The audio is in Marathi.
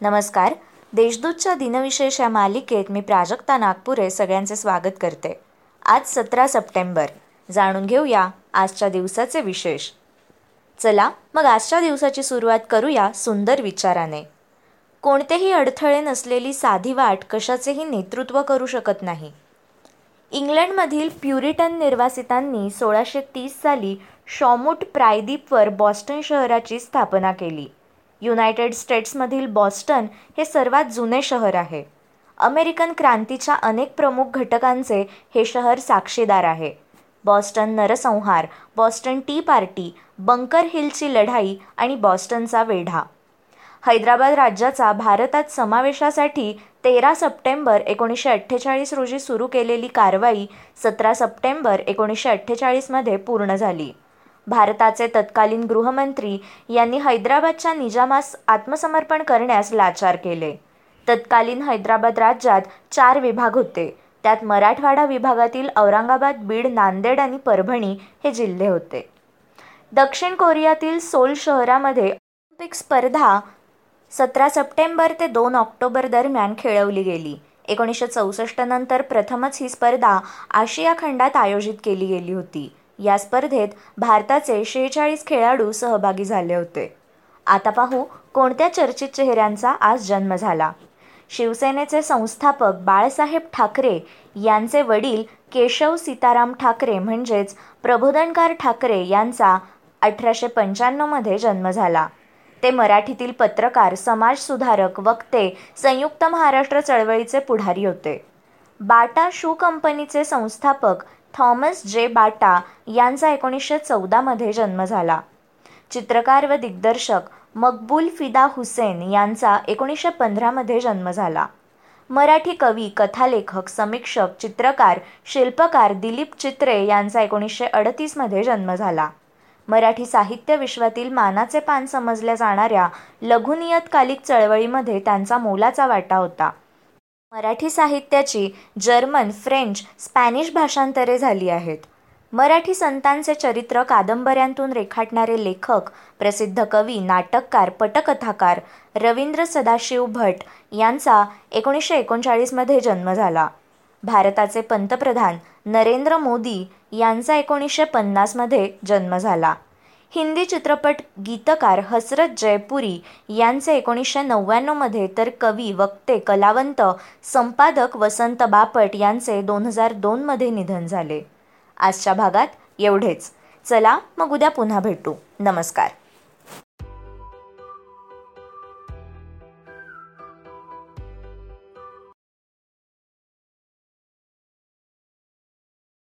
नमस्कार. देशदूतच्या दिनविशेष या मालिकेत मी प्राजक्ता नागपुरे सगळ्यांचे स्वागत करते. आज सतरा सप्टेंबर. जाणून घेऊया आजच्या दिवसाचे विशेष. चला मग आजच्या दिवसाची सुरुवात करूया सुंदर विचाराने. कोणतेही अडथळे नसलेली साधी वाट कशाचेही नेतृत्व करू शकत नाही. इंग्लंडमधील प्युरिटन निर्वासितांनी सोळाशे तीस साली शॉमूट प्रायद्वीपवर बॉस्टन शहराची स्थापना केली. युनायटेड स्टेट्समधील बॉस्टन हे सर्वात जुने शहर आहे. अमेरिकन क्रांतीच्या अनेक प्रमुख घटकांचे हे शहर साक्षीदार आहे. बॉस्टन नरसंहार बॉस्टन टी पार्टी बंकर हिलची लढाई आणि बॉस्टनचा वेढा. हैदराबाद राज्याचा भारतात समावेशासाठी तेरा सप्टेंबर एकोणीसशे अठ्ठेचाळीस रोजी सुरू केलेली कारवाई सतरा सप्टेंबर एकोणीसशे अठ्ठेचाळीसमध्ये पूर्ण झाली. भारताचे तत्कालीन गृहमंत्री यांनी हैदराबादच्या निजामास आत्मसमर्पण करण्यास लाचार केले. तत्कालीन हैदराबाद राज्यात चार विभाग होते. त्यात मराठवाडा विभागातील औरंगाबाद बीड नांदेड आणि परभणी हे जिल्हे होते. दक्षिण कोरियातील सोल शहरामध्ये ऑलिम्पिक स्पर्धा सतरा सप्टेंबर ते दोन ऑक्टोबर दरम्यान खेळवली गेली. एकोणीसशे चौसष्ट नंतर प्रथमच ही स्पर्धा आशिया खंडात आयोजित केली गेली होती. या स्पर्धेत भारताचे शेहेचाळीस खेळाडू सहभागी झाले होते. आता पाहू कोणत्या चर्चित चेहऱ्यांचा आज जन्म झाला. शिवसेनेचे संस्थापक बाळासाहेब ठाकरे यांचे वडील केशव सीताराम ठाकरे म्हणजेच प्रबोधनकार ठाकरे यांचा अठराशे पंच्याण्णवमध्ये जन्म झाला. ते मराठीतील पत्रकार समाजसुधारक वक्ते संयुक्त महाराष्ट्र चळवळीचे पुढारी होते. बाटा शू कंपनीचे संस्थापक थॉमस जे बाटा यांचा एकोणीसशे चौदामध्ये जन्म झाला. चित्रकार व दिग्दर्शक मकबूल फिदा हुसेन यांचा एकोणीसशे पंधरामध्ये जन्म झाला. मराठी कवी कथालेखक समीक्षक चित्रकार शिल्पकार दिलीप चित्रे यांचा एकोणीसशे अडतीसमध्ये जन्म झाला. मराठी साहित्य विश्वातील मानाचे पान समजल्या जाणाऱ्या लघुनियतकालिक चळवळीमध्ये त्यांचा मोलाचा वाटा होता. मराठी साहित्याची जर्मन फ्रेंच स्पॅनिश भाषांतरे झाली आहेत. मराठी संतांचे चरित्र कादंबऱ्यांतून रेखाटणारे लेखक प्रसिद्ध कवी नाटककार पटकथाकार रवींद्र सदाशिव भट यांचा एकोणीसशे एकोणचाळीसमध्ये जन्म झाला. भारताचे पंतप्रधान नरेंद्र मोदी यांचा एकोणीसशे पन्नासमध्ये जन्म झाला. हिंदी चित्रपट गीतकार हसरत जयपुरी यांचे एकोणीसशे नव्याण्णवमध्ये तर कवी वक्ते कलावंत संपादक वसंत बापट यांचे दोन हजार दोनमध्ये निधन झाले. आजच्या भागात एवढेच. चला मग उद्या पुन्हा भेटू. नमस्कार.